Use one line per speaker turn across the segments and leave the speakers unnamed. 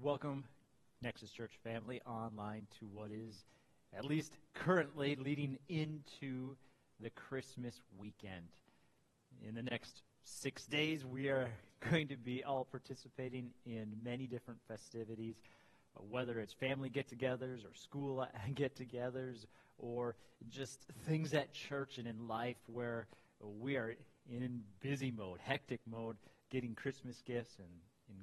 Welcome, Nexus Church family, online to what is, at least currently, leading into the Christmas weekend. In the next six days, we are going to be all participating in many different festivities, uh, whether it's family get togethers or school uh, get togethers or just things at church and in life where we are in busy mode, hectic mode, getting Christmas gifts and, and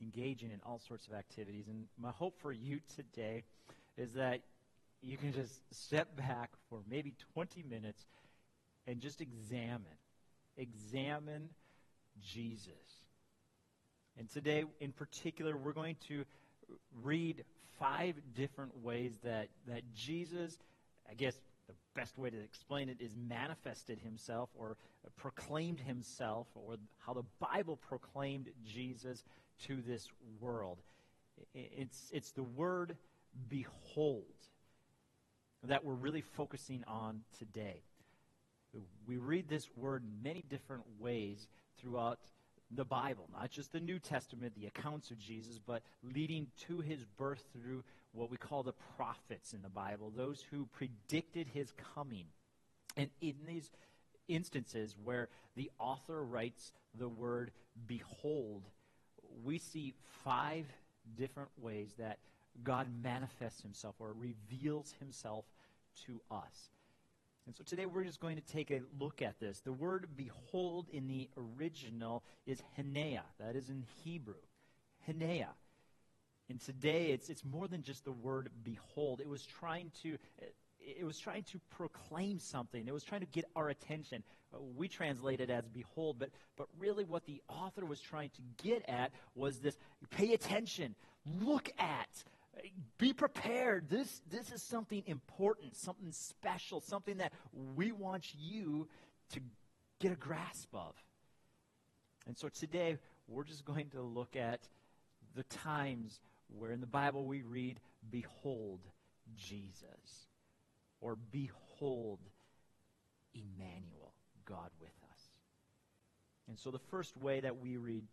engaging in all sorts of activities. And my hope for you today is that you can just step back for maybe 20 minutes and just examine, examine Jesus. And today, in particular, we're going to read five different ways that, that Jesus, I guess the best way to explain it is manifested himself or proclaimed himself, or how the Bible proclaimed Jesus to this world. It's, it's the word behold that we're really focusing on today. We read this word many different ways throughout the Bible, not just the New Testament, the accounts of Jesus, but leading to his birth through what we call the prophets in the Bible, those who predicted his coming. And in these instances where the author writes the word behold, we see five different ways that God manifests himself or reveals himself to us. And so today we're just going to take a look at this. The word behold in the original is henea, That is in Hebrew. Hinea. And today it's, it's more than just the word behold. It was trying to it was trying to proclaim something. It was trying to get our attention. We translate it as behold, but, but really what the author was trying to get at was this pay attention, look at, be prepared. This, this is something important, something special, something that we want you to get a grasp of. And so today, we're just going to look at the times where in the Bible we read, Behold Jesus, or Behold Emmanuel, God with us. And so the first way that we read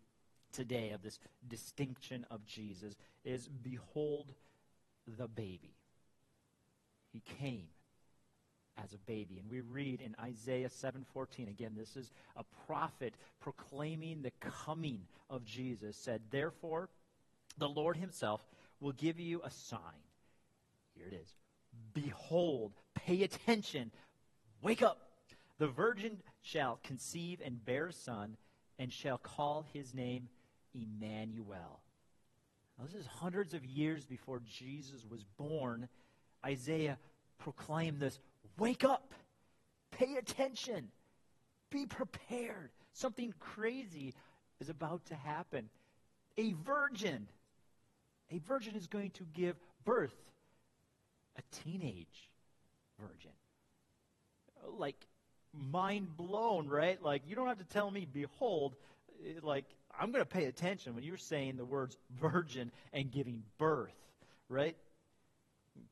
today of this distinction of Jesus is behold the baby. He came as a baby. And we read in Isaiah 7:14 again this is a prophet proclaiming the coming of Jesus said therefore the Lord himself will give you a sign. Here it is. Behold, pay attention. Wake up. The virgin shall conceive and bear a son and shall call his name Emmanuel. Now, this is hundreds of years before Jesus was born. Isaiah proclaimed this Wake up! Pay attention! Be prepared! Something crazy is about to happen. A virgin, a virgin is going to give birth, a teenage virgin. Like, mind blown, right? Like, you don't have to tell me, behold, like, I'm going to pay attention when you're saying the words virgin and giving birth, right?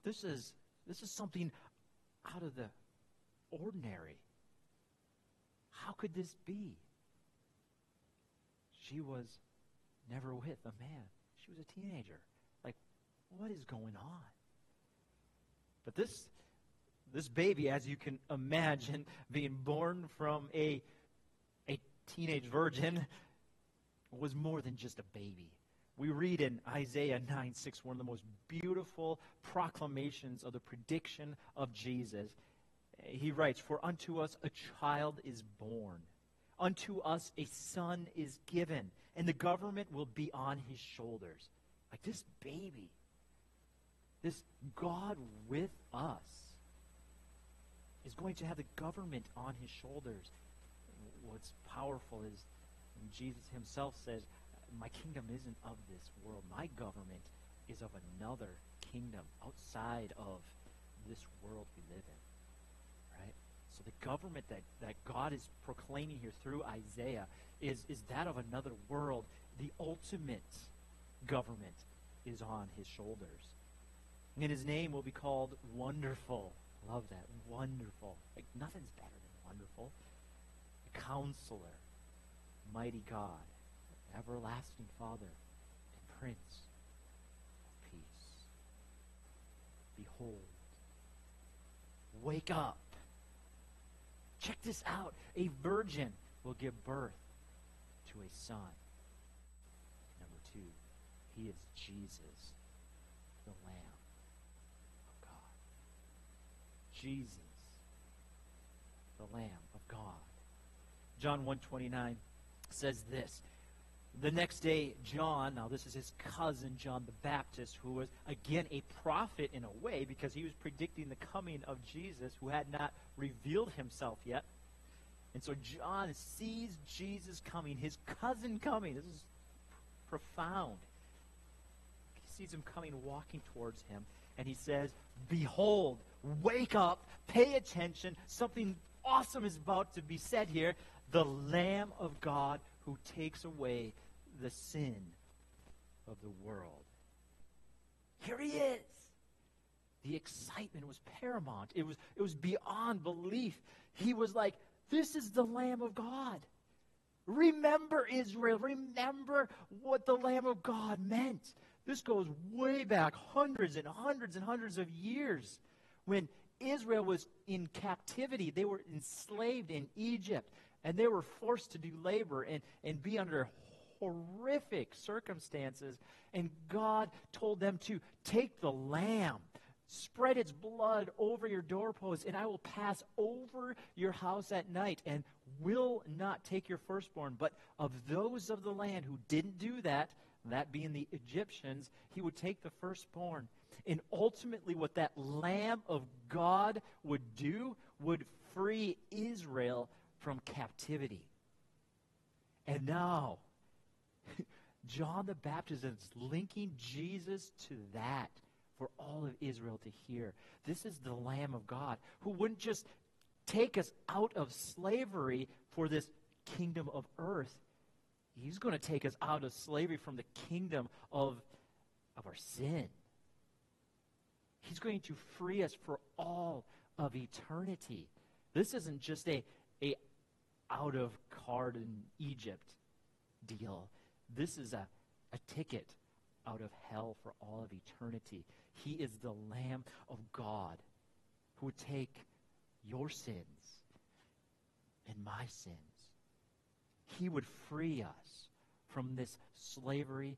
This is this is something out of the ordinary. How could this be? She was never with a man. She was a teenager. Like, what is going on? But this this baby, as you can imagine, being born from a a teenage virgin, was more than just a baby. We read in Isaiah 9 6, one of the most beautiful proclamations of the prediction of Jesus. He writes, For unto us a child is born, unto us a son is given, and the government will be on his shoulders. Like this baby, this God with us, is going to have the government on his shoulders. What's powerful is Jesus himself says, My kingdom isn't of this world. My government is of another kingdom outside of this world we live in. So the government that, that God is proclaiming here through Isaiah is, is that of another world. The ultimate government is on his shoulders. And his name will be called Wonderful. Love that. Wonderful. Like nothing's better than wonderful. Counselor, mighty God, everlasting Father, and Prince of Peace. Behold. Wake up. Check this out. A virgin will give birth to a son. Number two, he is Jesus, the Lamb of God. Jesus, the Lamb of God. John 129 says this. The next day, John, now this is his cousin, John the Baptist, who was again a prophet in a way because he was predicting the coming of Jesus who had not revealed himself yet. And so John sees Jesus coming, his cousin coming. This is profound. He sees him coming, walking towards him, and he says, Behold, wake up, pay attention. Something awesome is about to be said here. The Lamb of God who takes away the sin of the world. Here he is. The excitement was paramount. It was, it was beyond belief. He was like, This is the Lamb of God. Remember Israel. Remember what the Lamb of God meant. This goes way back, hundreds and hundreds and hundreds of years, when Israel was in captivity. They were enslaved in Egypt, and they were forced to do labor and, and be under horrific circumstances. And God told them to take the lamb, spread its blood over your doorposts, and I will pass over your house at night and will not take your firstborn. But of those of the land who didn't do that, that being the Egyptians, he would take the firstborn. And ultimately, what that Lamb of God would do would free Israel from captivity. And now, John the Baptist is linking Jesus to that for all of Israel to hear. This is the Lamb of God who wouldn't just take us out of slavery for this kingdom of earth. He's going to take us out of slavery from the kingdom of, of our sin. He's going to free us for all of eternity. This isn't just a, a out of card in Egypt deal. This is a, a ticket out of hell for all of eternity. He is the Lamb of God who would take your sins and my sins. He would free us from this slavery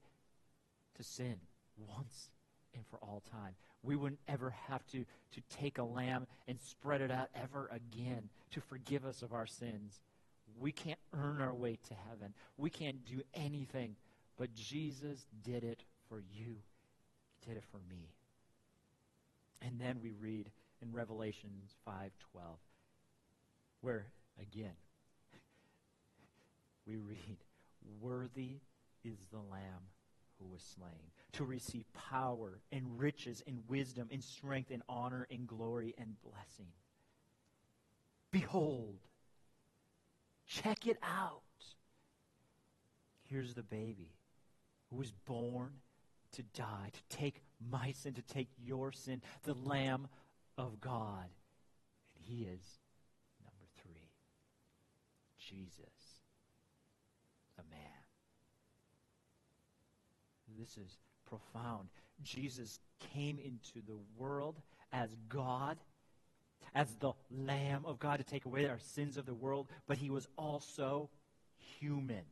to sin once and for all time. We wouldn't ever have to, to take a lamb and spread it out ever again to forgive us of our sins. We can't earn our way to heaven. We can't do anything. But Jesus did it for you. He did it for me. And then we read in Revelations 5:12 where again we read worthy is the lamb who was slain to receive power and riches and wisdom and strength and honor and glory and blessing. Behold, check it out. Here's the baby who was born to die, to take my sin, to take your sin, the Lamb of God. And he is number three Jesus, the man. This is profound. Jesus came into the world as God, as the Lamb of God to take away our sins of the world, but he was also human.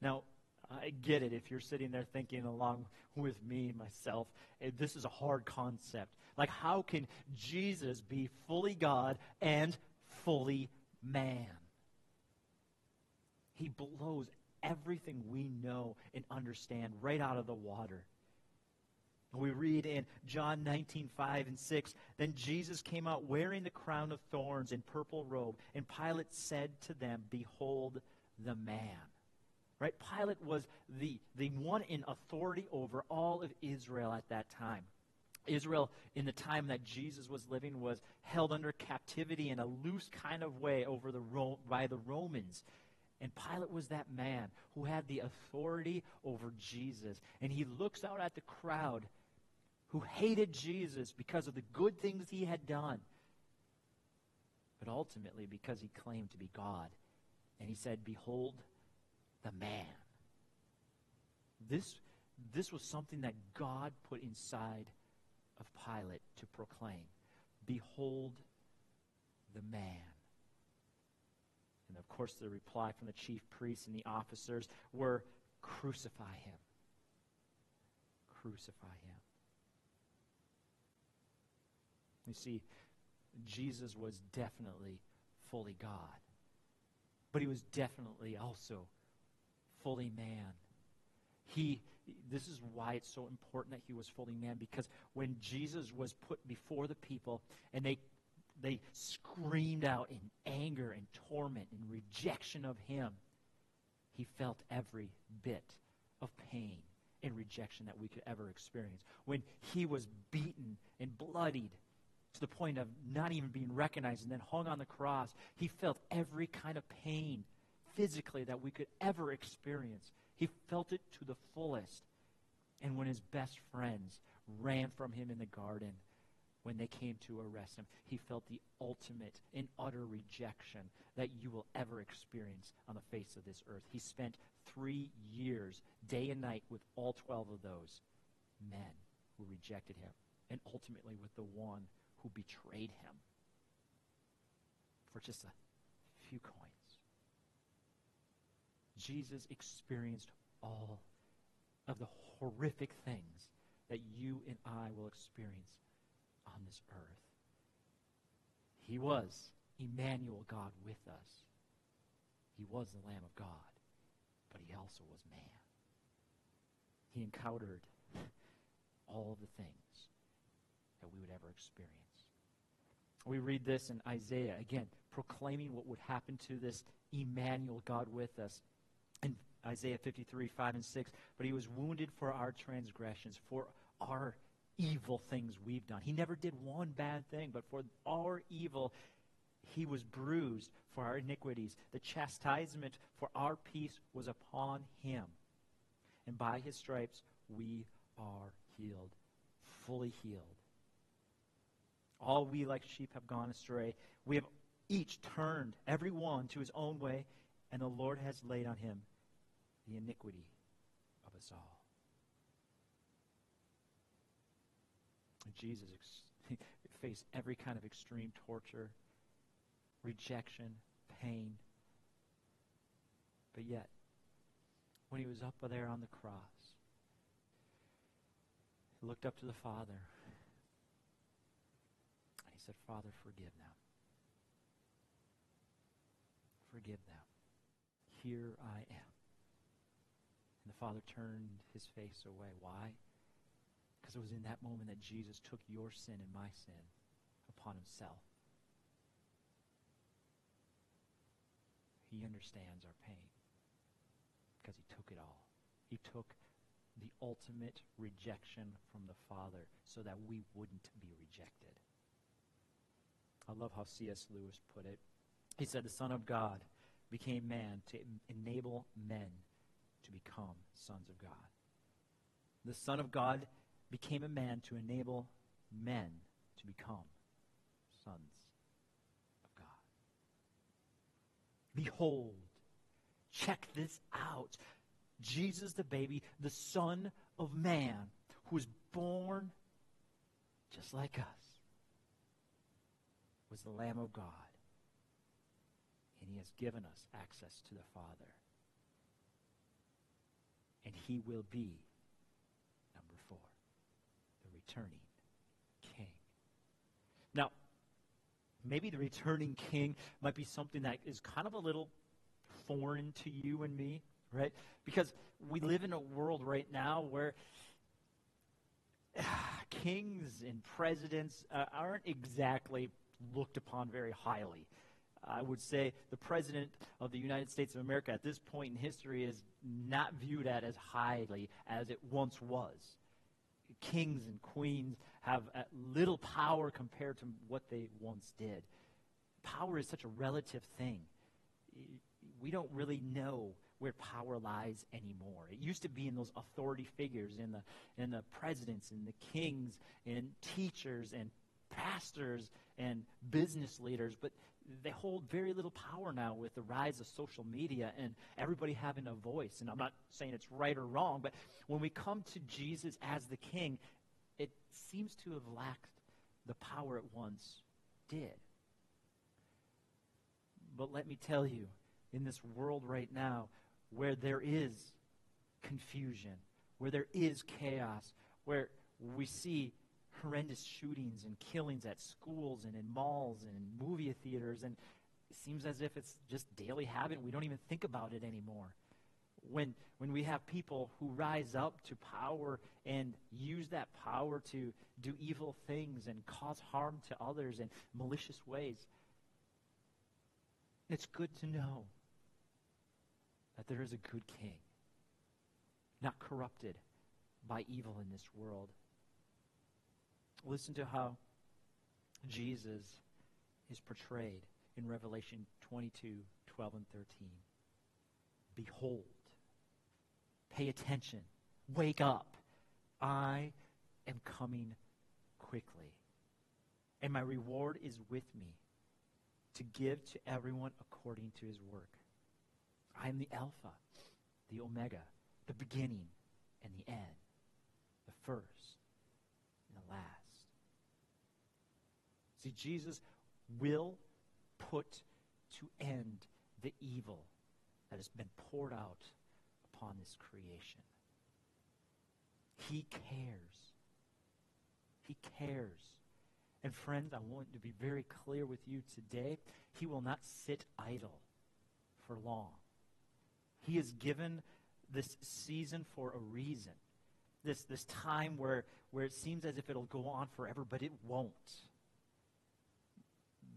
Now, I get it if you're sitting there thinking along with me, myself, eh, this is a hard concept. Like, how can Jesus be fully God and fully man? He blows everything we know and understand right out of the water. We read in John 19, 5 and 6, Then Jesus came out wearing the crown of thorns and purple robe, and Pilate said to them, Behold the man. Right? Pilate was the, the one in authority over all of Israel at that time. Israel, in the time that Jesus was living, was held under captivity in a loose kind of way over the Ro- by the Romans. And Pilate was that man who had the authority over Jesus. And he looks out at the crowd who hated Jesus because of the good things he had done, but ultimately because he claimed to be God. And he said, Behold the man. This, this was something that God put inside of Pilate to proclaim, Behold the man. And of course, the reply from the chief priests and the officers were, Crucify him. Crucify him. You see, Jesus was definitely fully God, but he was definitely also fully man. He, this is why it's so important that he was fully man, because when Jesus was put before the people and they, they screamed out in anger and torment and rejection of him, he felt every bit of pain and rejection that we could ever experience. When he was beaten and bloodied to the point of not even being recognized and then hung on the cross, he felt every kind of pain physically that we could ever experience. He felt it to the fullest. And when his best friends ran from him in the garden, when they came to arrest him, he felt the ultimate and utter rejection that you will ever experience on the face of this earth. He spent three years, day and night, with all 12 of those men who rejected him, and ultimately with the one who betrayed him for just a few coins. Jesus experienced all of the horrific things that you and I will experience on this earth. He was Emmanuel, God with us. He was the Lamb of God, but he also was man. He encountered all the things that we would ever experience. We read this in Isaiah, again, proclaiming what would happen to this Emmanuel, God with us. In Isaiah 53, 5 and 6, but he was wounded for our transgressions, for our evil things we've done. He never did one bad thing, but for our evil, he was bruised for our iniquities. The chastisement for our peace was upon him. And by his stripes, we are healed, fully healed. All we like sheep have gone astray. We have each turned, every one, to his own way, and the Lord has laid on him the iniquity of us all. And Jesus ex- faced every kind of extreme torture, rejection, pain. But yet, when he was up there on the cross, he looked up to the Father said, Father, forgive them. Forgive them. Here I am. And the Father turned his face away. Why? Because it was in that moment that Jesus took your sin and my sin upon himself. He understands our pain because he took it all. He took the ultimate rejection from the Father so that we wouldn't be rejected. Love how C.S. Lewis put it. He said, The Son of God became man to enable men to become sons of God. The Son of God became a man to enable men to become sons of God. Behold, check this out. Jesus the baby, the Son of Man, who was born just like us, was the Lamb of God. And he has given us access to the Father. And he will be, number four, the returning king. Now, maybe the returning king might be something that is kind of a little foreign to you and me, right? Because we live in a world right now where kings and presidents uh, aren't exactly looked upon very highly. I would say the president of the United States of America at this point in history is not viewed at as highly as it once was. Kings and queens have little power compared to what they once did. Power is such a relative thing. We don't really know where power lies anymore. It used to be in those authority figures, in the in the presidents and the kings and teachers and pastors and business leaders, but they hold very little power now with the rise of social media and everybody having a voice. And I'm not saying it's right or wrong, but when we come to Jesus as the king, it seems to have lacked the power it once did. But let me tell you, in this world right now, where there is confusion, where there is chaos, where we see horrendous shootings and killings at schools and in malls and in movie theaters, and it seems as if it's just daily habit. We don't even think about it anymore. When, when we have people who rise up to power and use that power to do evil things and cause harm to others in malicious ways, it's good to know that there is a good king, not corrupted by evil in this world. Listen to how Jesus is portrayed in Revelation 22 12 and 13. Behold, pay attention, wake up. I am coming quickly, and my reward is with me to give to everyone according to his work. I am the Alpha, the Omega, the beginning and the end, the first and the last. See, Jesus will put to end the evil that has been poured out upon this creation. He cares. He cares. And friends, I want to be very clear with you today. He will not sit idle for long. He has given this season for a reason. This, this time where, where it seems as if it'll go on forever, but it won't.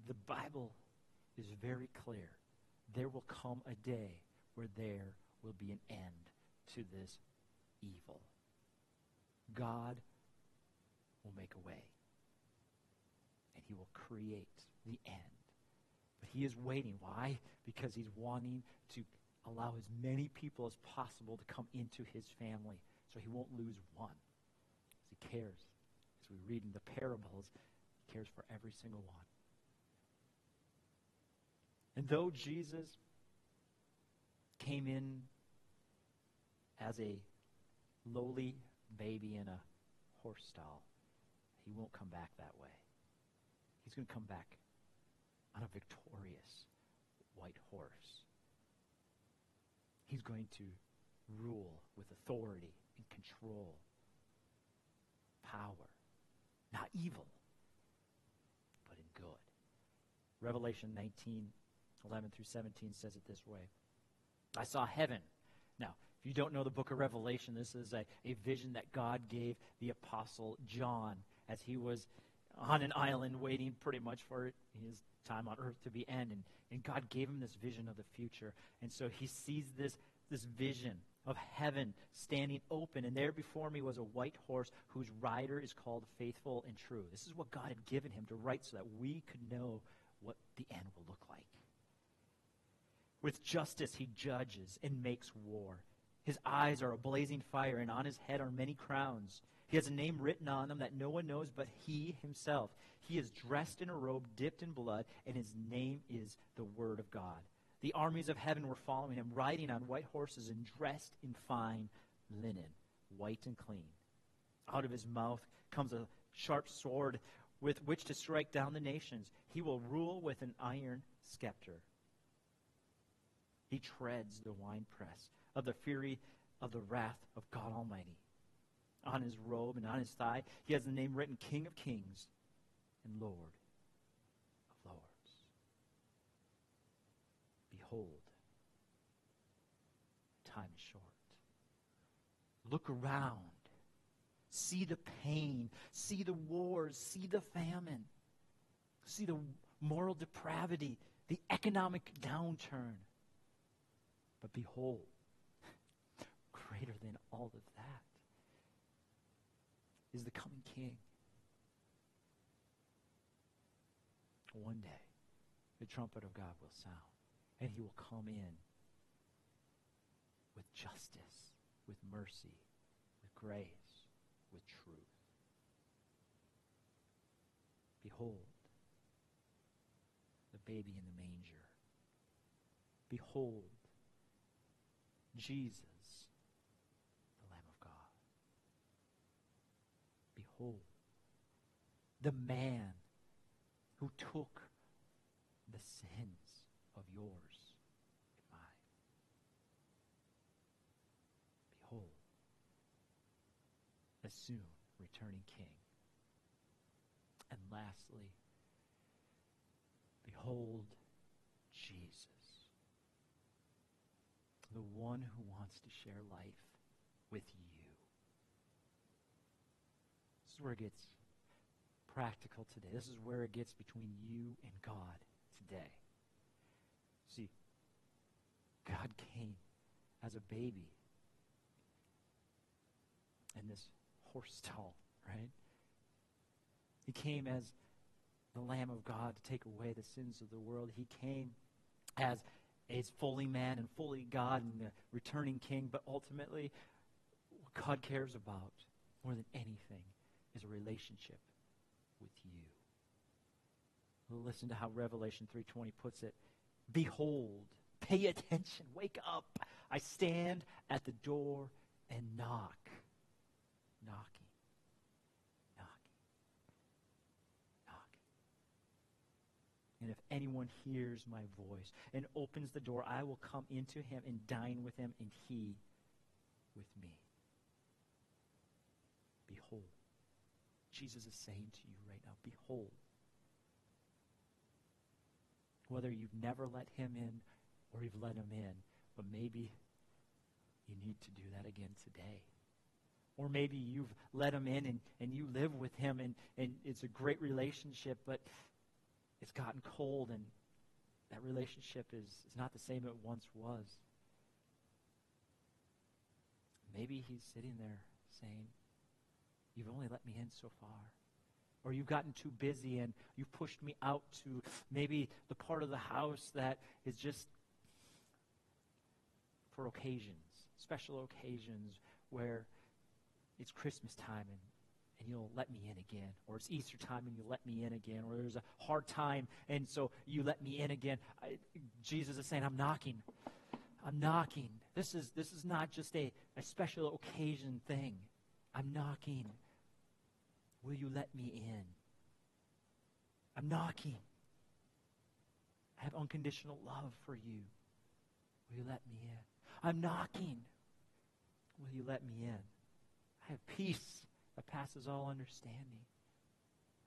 The Bible is very clear. There will come a day where there will be an end to this evil. God will make a way and he will create the end. But he is waiting. Why? Because he's wanting to allow as many people as possible to come into his family so he won't lose one. Because he cares. As we read in the parables, he cares for every single one. And though Jesus came in as a lowly baby in a horse stall, he won't come back that way. He's going to come back on a victorious white horse. He's going to rule with authority and control, power, not evil, but in good. Revelation 19, 11 through 17 says it this way I saw heaven. Now, if you don't know the book of Revelation, this is a, a vision that God gave the apostle John as he was on an island waiting pretty much for his time on earth to be end. And, and God gave him this vision of the future. And so he sees this, this vision of heaven standing open. And there before me was a white horse whose rider is called Faithful and True. This is what God had given him to write so that we could know what the end will look like. With justice he judges and makes war. His eyes are a blazing fire, and on his head are many crowns. He has a name written on them that no one knows but he himself. He is dressed in a robe dipped in blood, and his name is the Word of God. The armies of heaven were following him, riding on white horses and dressed in fine linen, white and clean. Out of his mouth comes a sharp sword with which to strike down the nations. He will rule with an iron scepter. He treads the winepress of the fury of the wrath of God Almighty on his robe and on his thigh, he has the name written King of Kings and Lord of Lords. Behold, time is short. Look around. See the pain. See the wars. See the famine. See the moral depravity, the economic downturn. But behold, greater than all of that is the coming king. One day, the trumpet of God will sound, and he will come in with justice, with mercy, with grace, with truth. Behold, the baby in the manger. Behold, Jesus the Lamb of God. Behold, the man who took the sins of yours and mine. Behold, the soon returning King. And lastly, behold Jesus, the one who wants to share life with you. This is where it gets practical today. This is where it gets between you and God today. See, God came as a baby in this horse stall, right? He came as the Lamb of God to take away the sins of the world. He came as a fully man and fully God and the returning king, but ultimately, what God cares about more than anything is a relationship with you. Listen to how Revelation 3:20 puts it. Behold, pay attention, wake up. I stand at the door and knock. Knocking. Knocking. Knocking. And if anyone hears my voice and opens the door, I will come into him and dine with him and he with me. Behold. Jesus is saying to you right now, behold. Whether you've never let him in or you've let him in, but maybe you need to do that again today. Or maybe you've let him in and, and you live with him and, and it's a great relationship, but it's gotten cold and that relationship is, is not the same it once was. Maybe he's sitting there saying, You've only let me in so far. Or you've gotten too busy and you've pushed me out to maybe the part of the house that is just for occasions, special occasions where it's Christmas time and, and you'll let me in again. Or it's Easter time and you'll let me in again. Or there's a hard time and so you let me in again. I, Jesus is saying, I'm knocking. I'm knocking. This is, this is not just a, a special occasion thing. I'm knocking. Will you let me in? I'm knocking. I have unconditional love for you. Will you let me in? I'm knocking. Will you let me in? I have peace that passes all understanding.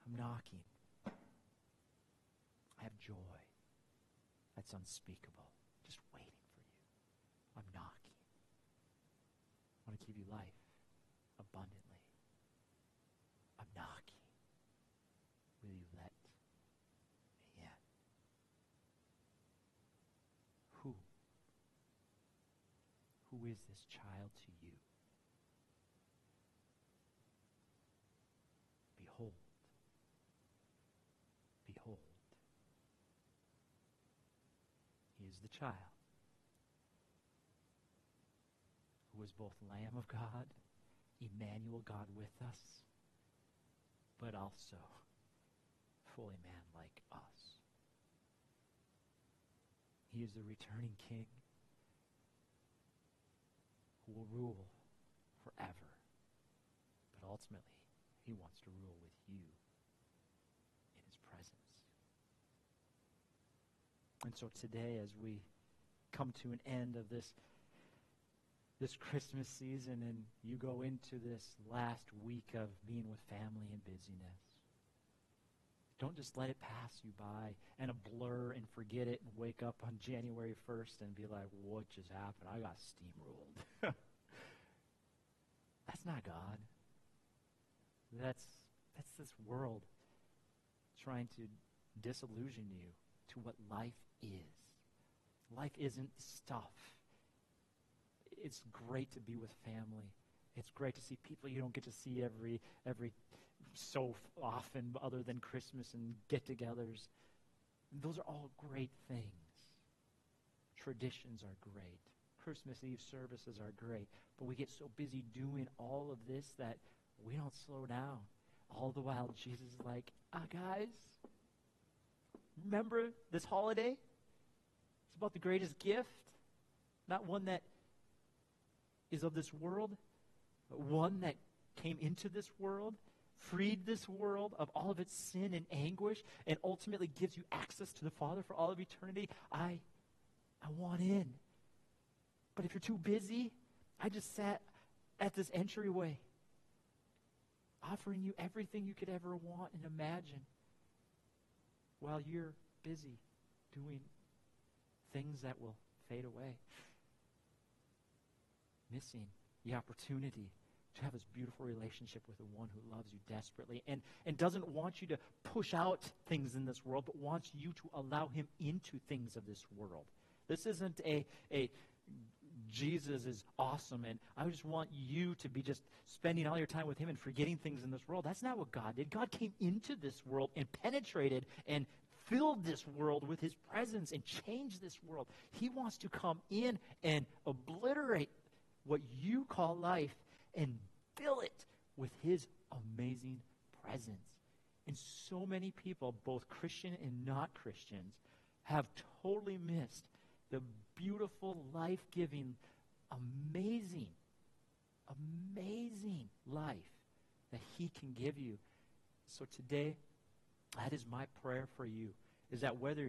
I'm knocking. I have joy that's unspeakable, just waiting for you. I'm knocking. I want to give you life abundantly. I'm knocking. Will you let me in? Who? Who is this child to you? Behold. Behold. He is the child who is both Lamb of God, Emmanuel, God with us, but also fully man like us. He is the returning king who will rule forever. But ultimately, he wants to rule with you in his presence. And so today, as we come to an end of this this Christmas season and you go into this last week of being with family and busyness. Don't just let it pass you by and a blur and forget it and wake up on January 1st and be like, what just happened? I got steamrolled. that's not God. That's, that's this world trying to disillusion you to what life is. Life isn't stuff it's great to be with family. It's great to see people you don't get to see every every so often other than Christmas and get-togethers. Those are all great things. Traditions are great. Christmas Eve services are great. But we get so busy doing all of this that we don't slow down. All the while, Jesus is like, ah, guys, remember this holiday? It's about the greatest gift, not one that is of this world, but one that came into this world, freed this world of all of its sin and anguish and ultimately gives you access to the Father for all of eternity, I, I want in. But if you're too busy, I just sat at this entryway offering you everything you could ever want and imagine while you're busy doing things that will fade away. Missing the opportunity to have this beautiful relationship with the one who loves you desperately and, and doesn't want you to push out things in this world, but wants you to allow him into things of this world. This isn't a, a Jesus is awesome and I just want you to be just spending all your time with him and forgetting things in this world. That's not what God did. God came into this world and penetrated and filled this world with his presence and changed this world. He wants to come in and obliterate what you call life and fill it with his amazing presence. And so many people, both Christian and not Christians, have totally missed the beautiful, life giving, amazing, amazing life that he can give you. So today, that is my prayer for you, is that whether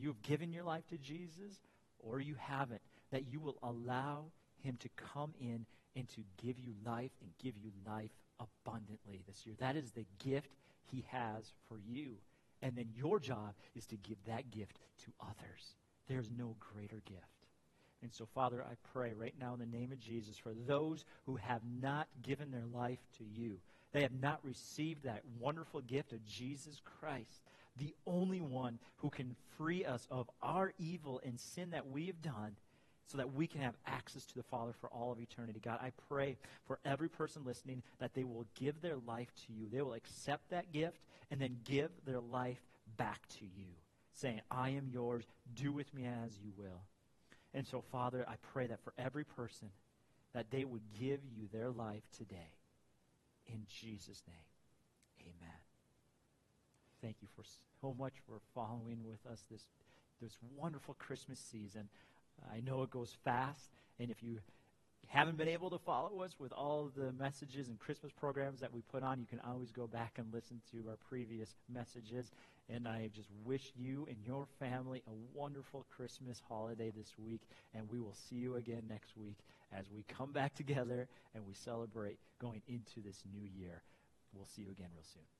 you've given your life to Jesus or you haven't, that you will allow him to come in and to give you life and give you life abundantly this year. That is the gift he has for you. And then your job is to give that gift to others. There's no greater gift. And so, Father, I pray right now in the name of Jesus for those who have not given their life to you. They have not received that wonderful gift of Jesus Christ, the only one who can free us of our evil and sin that we have done so that we can have access to the Father for all of eternity. God, I pray for every person listening that they will give their life to you. They will accept that gift and then give their life back to you, saying, I am yours. Do with me as you will. And so, Father, I pray that for every person, that they would give you their life today. In Jesus' name, amen. Thank you for so much for following with us this, this wonderful Christmas season. I know it goes fast, and if you haven't been able to follow us with all the messages and Christmas programs that we put on, you can always go back and listen to our previous messages. And I just wish you and your family a wonderful Christmas holiday this week, and we will see you again next week as we come back together and we celebrate going into this new year. We'll see you again real soon.